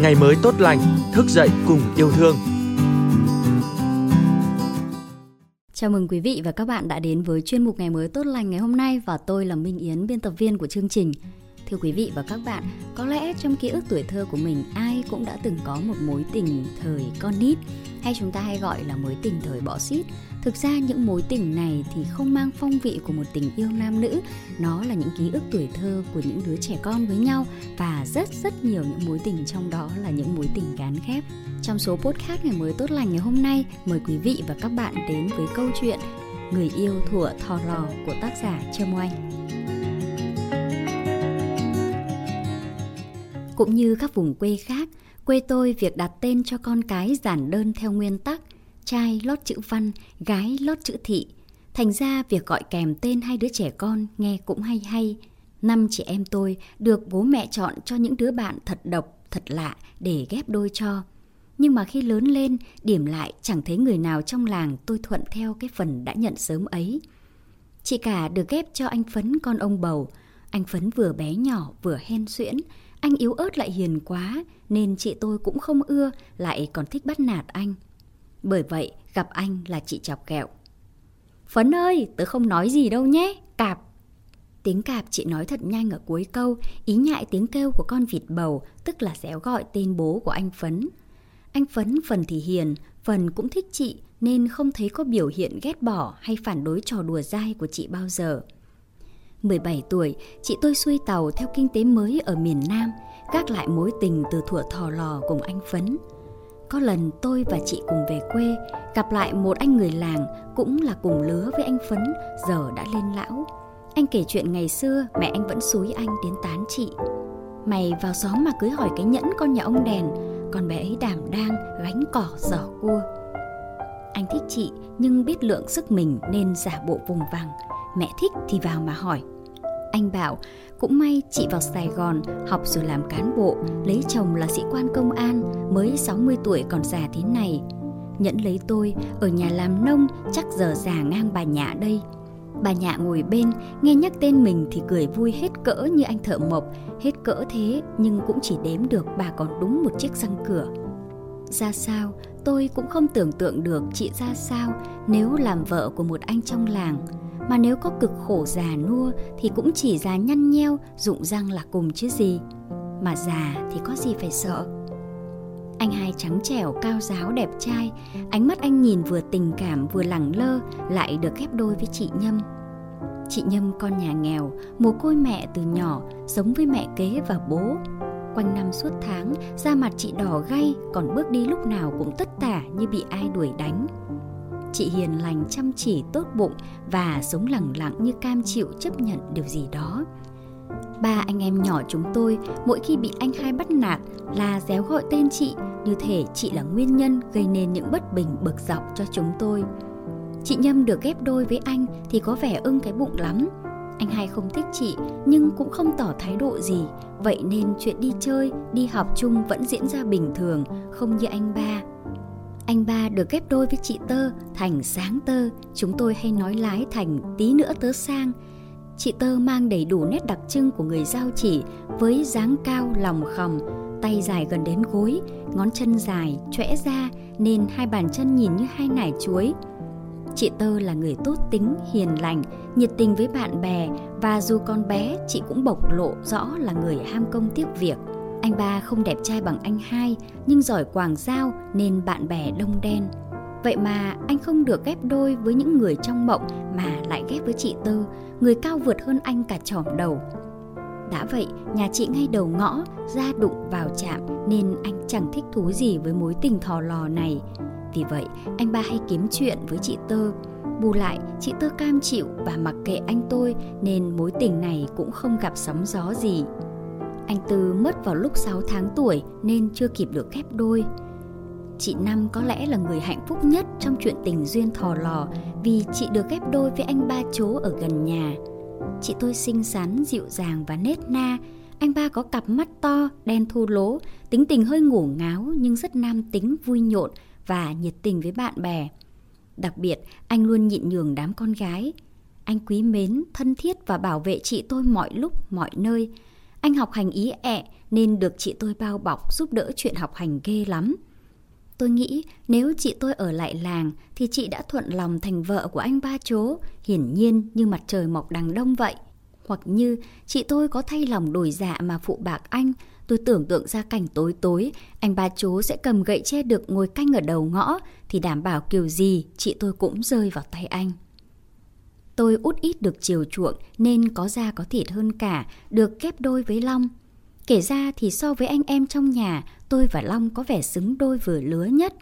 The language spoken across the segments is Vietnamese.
ngày mới tốt lành, thức dậy cùng yêu thương. Chào mừng quý vị và các bạn đã đến với chuyên mục Ngày mới tốt lành ngày hôm nay và tôi là Minh Yến, biên tập viên của chương trình. Thưa quý vị và các bạn, có lẽ trong ký ức tuổi thơ của mình ai cũng đã từng có một mối tình thời con nít hay chúng ta hay gọi là mối tình thời bỏ xít. Thực ra những mối tình này thì không mang phong vị của một tình yêu nam nữ, nó là những ký ức tuổi thơ của những đứa trẻ con với nhau và rất rất nhiều những mối tình trong đó là những mối tình gán ghép. Trong số podcast ngày mới tốt lành ngày hôm nay, mời quý vị và các bạn đến với câu chuyện Người yêu thủa thò lò của tác giả Trâm Oanh. Cũng như các vùng quê khác, quê tôi việc đặt tên cho con cái giản đơn theo nguyên tắc trai lót chữ văn, gái lót chữ thị. Thành ra việc gọi kèm tên hai đứa trẻ con nghe cũng hay hay. Năm chị em tôi được bố mẹ chọn cho những đứa bạn thật độc, thật lạ để ghép đôi cho. Nhưng mà khi lớn lên, điểm lại chẳng thấy người nào trong làng tôi thuận theo cái phần đã nhận sớm ấy. Chị cả được ghép cho anh Phấn con ông bầu. Anh Phấn vừa bé nhỏ vừa hen xuyễn, anh yếu ớt lại hiền quá nên chị tôi cũng không ưa, lại còn thích bắt nạt anh. Bởi vậy, gặp anh là chị chọc kẹo. Phấn ơi, tớ không nói gì đâu nhé, cạp. Tiếng cạp chị nói thật nhanh ở cuối câu, ý nhại tiếng kêu của con vịt bầu, tức là réo gọi tên bố của anh Phấn. Anh Phấn phần thì hiền, phần cũng thích chị nên không thấy có biểu hiện ghét bỏ hay phản đối trò đùa dai của chị bao giờ. 17 tuổi, chị tôi xuôi tàu theo kinh tế mới ở miền Nam, gác lại mối tình từ thuở thò lò cùng anh Phấn. Có lần tôi và chị cùng về quê, gặp lại một anh người làng cũng là cùng lứa với anh Phấn, giờ đã lên lão. Anh kể chuyện ngày xưa mẹ anh vẫn xúi anh đến tán chị. Mày vào xóm mà cưới hỏi cái nhẫn con nhà ông đèn, con bé ấy đảm đang gánh cỏ giỏ cua. Anh thích chị nhưng biết lượng sức mình nên giả bộ vùng vằng. Mẹ thích thì vào mà hỏi anh bảo, cũng may chị vào Sài Gòn học rồi làm cán bộ, lấy chồng là sĩ quan công an, mới 60 tuổi còn già thế này. Nhẫn lấy tôi, ở nhà làm nông, chắc giờ già ngang bà nhạ đây. Bà nhạ ngồi bên, nghe nhắc tên mình thì cười vui hết cỡ như anh thợ mộc, hết cỡ thế nhưng cũng chỉ đếm được bà còn đúng một chiếc răng cửa. Ra sao, tôi cũng không tưởng tượng được chị ra sao nếu làm vợ của một anh trong làng. Mà nếu có cực khổ già nua thì cũng chỉ già nhăn nheo rụng răng là cùng chứ gì. Mà già thì có gì phải sợ? Anh hai trắng trẻo cao giáo đẹp trai ánh mắt anh nhìn vừa tình cảm vừa lẳng lơ lại được ghép đôi với chị nhâm. Chị nhâm con nhà nghèo mồ côi mẹ từ nhỏ sống với mẹ kế và bố quanh năm suốt tháng, da mặt chị đỏ gay, còn bước đi lúc nào cũng tất tả như bị ai đuổi đánh. Chị hiền lành chăm chỉ tốt bụng và sống lẳng lặng như cam chịu chấp nhận điều gì đó. Ba anh em nhỏ chúng tôi, mỗi khi bị anh hai bắt nạt là réo gọi tên chị. Như thể chị là nguyên nhân gây nên những bất bình bực dọc cho chúng tôi. Chị nhâm được ghép đôi với anh thì có vẻ ưng cái bụng lắm anh hai không thích chị nhưng cũng không tỏ thái độ gì vậy nên chuyện đi chơi đi học chung vẫn diễn ra bình thường không như anh ba anh ba được ghép đôi với chị Tơ thành sáng tơ, chúng tôi hay nói lái thành tí nữa tớ sang. Chị Tơ mang đầy đủ nét đặc trưng của người giao chỉ với dáng cao lòng khòng, tay dài gần đến gối, ngón chân dài, chõe ra nên hai bàn chân nhìn như hai nải chuối. Chị Tơ là người tốt tính, hiền lành, nhiệt tình với bạn bè và dù con bé, chị cũng bộc lộ rõ là người ham công tiếc việc – anh ba không đẹp trai bằng anh hai, nhưng giỏi quàng giao nên bạn bè đông đen. Vậy mà anh không được ghép đôi với những người trong mộng mà lại ghép với chị Tơ người cao vượt hơn anh cả trỏm đầu. Đã vậy, nhà chị ngay đầu ngõ, ra đụng vào chạm nên anh chẳng thích thú gì với mối tình thò lò này. Vì vậy, anh ba hay kiếm chuyện với chị Tơ. Bù lại, chị Tơ cam chịu và mặc kệ anh tôi nên mối tình này cũng không gặp sóng gió gì. Anh Tư mất vào lúc 6 tháng tuổi nên chưa kịp được ghép đôi. Chị Năm có lẽ là người hạnh phúc nhất trong chuyện tình duyên thò lò vì chị được ghép đôi với anh ba chố ở gần nhà. Chị tôi xinh xắn, dịu dàng và nết na. Anh ba có cặp mắt to, đen thu lố, tính tình hơi ngủ ngáo nhưng rất nam tính, vui nhộn và nhiệt tình với bạn bè. Đặc biệt, anh luôn nhịn nhường đám con gái. Anh quý mến, thân thiết và bảo vệ chị tôi mọi lúc, mọi nơi – anh học hành ý ẹ nên được chị tôi bao bọc giúp đỡ chuyện học hành ghê lắm. Tôi nghĩ nếu chị tôi ở lại làng thì chị đã thuận lòng thành vợ của anh ba chố, hiển nhiên như mặt trời mọc đằng đông vậy. Hoặc như chị tôi có thay lòng đổi dạ mà phụ bạc anh, tôi tưởng tượng ra cảnh tối tối, anh ba chú sẽ cầm gậy che được ngồi canh ở đầu ngõ, thì đảm bảo kiểu gì chị tôi cũng rơi vào tay anh. Tôi út ít được chiều chuộng nên có da có thịt hơn cả, được kép đôi với Long. Kể ra thì so với anh em trong nhà, tôi và Long có vẻ xứng đôi vừa lứa nhất.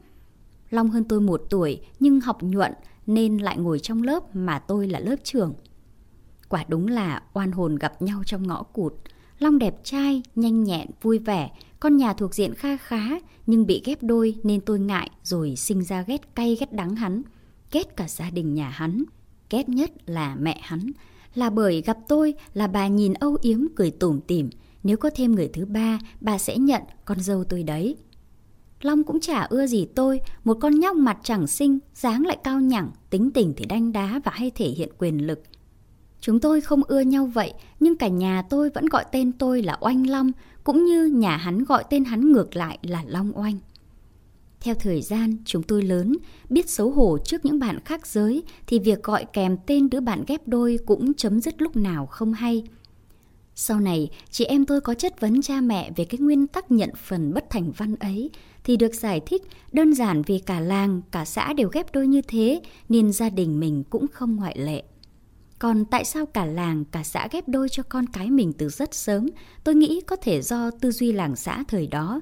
Long hơn tôi một tuổi nhưng học nhuận nên lại ngồi trong lớp mà tôi là lớp trưởng. Quả đúng là oan hồn gặp nhau trong ngõ cụt. Long đẹp trai, nhanh nhẹn, vui vẻ, con nhà thuộc diện kha khá nhưng bị ghép đôi nên tôi ngại rồi sinh ra ghét cay ghét đắng hắn, ghét cả gia đình nhà hắn. Ghét nhất là mẹ hắn, là bởi gặp tôi là bà nhìn âu yếm cười tủm tỉm, nếu có thêm người thứ ba, bà sẽ nhận con dâu tôi đấy. Long cũng chả ưa gì tôi, một con nhóc mặt chẳng xinh, dáng lại cao nhẳng, tính tình thì đanh đá và hay thể hiện quyền lực. Chúng tôi không ưa nhau vậy, nhưng cả nhà tôi vẫn gọi tên tôi là Oanh Long, cũng như nhà hắn gọi tên hắn ngược lại là Long Oanh. Theo thời gian, chúng tôi lớn, biết xấu hổ trước những bạn khác giới thì việc gọi kèm tên đứa bạn ghép đôi cũng chấm dứt lúc nào không hay. Sau này, chị em tôi có chất vấn cha mẹ về cái nguyên tắc nhận phần bất thành văn ấy thì được giải thích đơn giản vì cả làng, cả xã đều ghép đôi như thế nên gia đình mình cũng không ngoại lệ. Còn tại sao cả làng, cả xã ghép đôi cho con cái mình từ rất sớm, tôi nghĩ có thể do tư duy làng xã thời đó.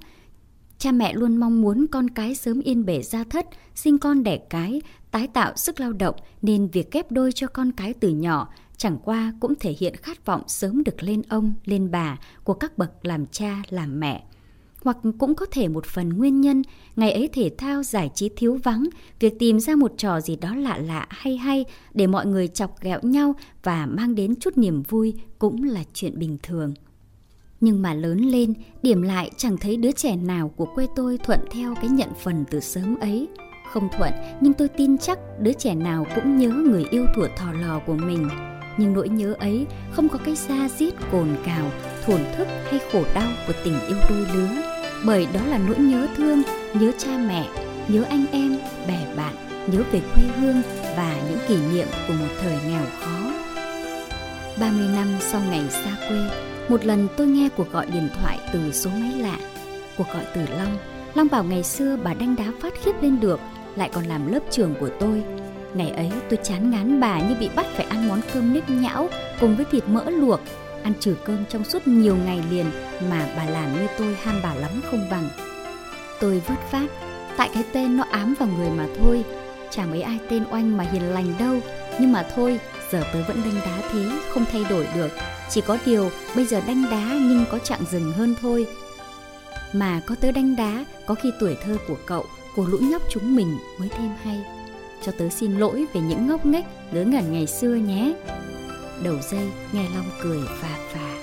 Cha mẹ luôn mong muốn con cái sớm yên bể gia thất, sinh con đẻ cái, tái tạo sức lao động nên việc ghép đôi cho con cái từ nhỏ chẳng qua cũng thể hiện khát vọng sớm được lên ông, lên bà của các bậc làm cha, làm mẹ. Hoặc cũng có thể một phần nguyên nhân, ngày ấy thể thao giải trí thiếu vắng, việc tìm ra một trò gì đó lạ lạ hay hay để mọi người chọc ghẹo nhau và mang đến chút niềm vui cũng là chuyện bình thường. Nhưng mà lớn lên, điểm lại chẳng thấy đứa trẻ nào của quê tôi thuận theo cái nhận phần từ sớm ấy. Không thuận, nhưng tôi tin chắc đứa trẻ nào cũng nhớ người yêu thủa thò lò của mình nhưng nỗi nhớ ấy không có cái xa giết cồn cào thổn thức hay khổ đau của tình yêu đôi lứa bởi đó là nỗi nhớ thương nhớ cha mẹ nhớ anh em bè bạn nhớ về quê hương và những kỷ niệm của một thời nghèo khó. 30 năm sau ngày xa quê một lần tôi nghe cuộc gọi điện thoại từ số máy lạ cuộc gọi từ long. Long bảo ngày xưa bà đanh đá phát khiếp lên được lại còn làm lớp trưởng của tôi. Ngày ấy tôi chán ngán bà như bị bắt phải ăn món cơm nếp nhão cùng với thịt mỡ luộc, ăn trừ cơm trong suốt nhiều ngày liền mà bà làm như tôi ham bà lắm không bằng. Tôi vớt phát, tại cái tên nó ám vào người mà thôi, chả mấy ai tên oanh mà hiền lành đâu, nhưng mà thôi, giờ tớ vẫn đánh đá thế, không thay đổi được. Chỉ có điều bây giờ đánh đá nhưng có chặng dừng hơn thôi. Mà có tớ đánh đá, có khi tuổi thơ của cậu, của lũ nhóc chúng mình mới thêm hay cho tớ xin lỗi về những ngốc nghếch ngớ ngẩn ngày xưa nhé. Đầu dây nghe Long cười phà phà.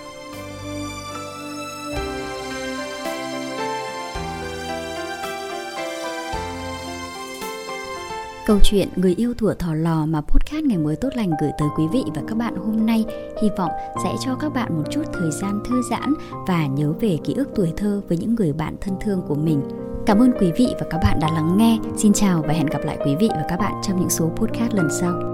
Câu chuyện Người yêu thủa thò lò mà podcast Ngày mới tốt lành gửi tới quý vị và các bạn hôm nay, hy vọng sẽ cho các bạn một chút thời gian thư giãn và nhớ về ký ức tuổi thơ với những người bạn thân thương của mình. Cảm ơn quý vị và các bạn đã lắng nghe. Xin chào và hẹn gặp lại quý vị và các bạn trong những số podcast lần sau.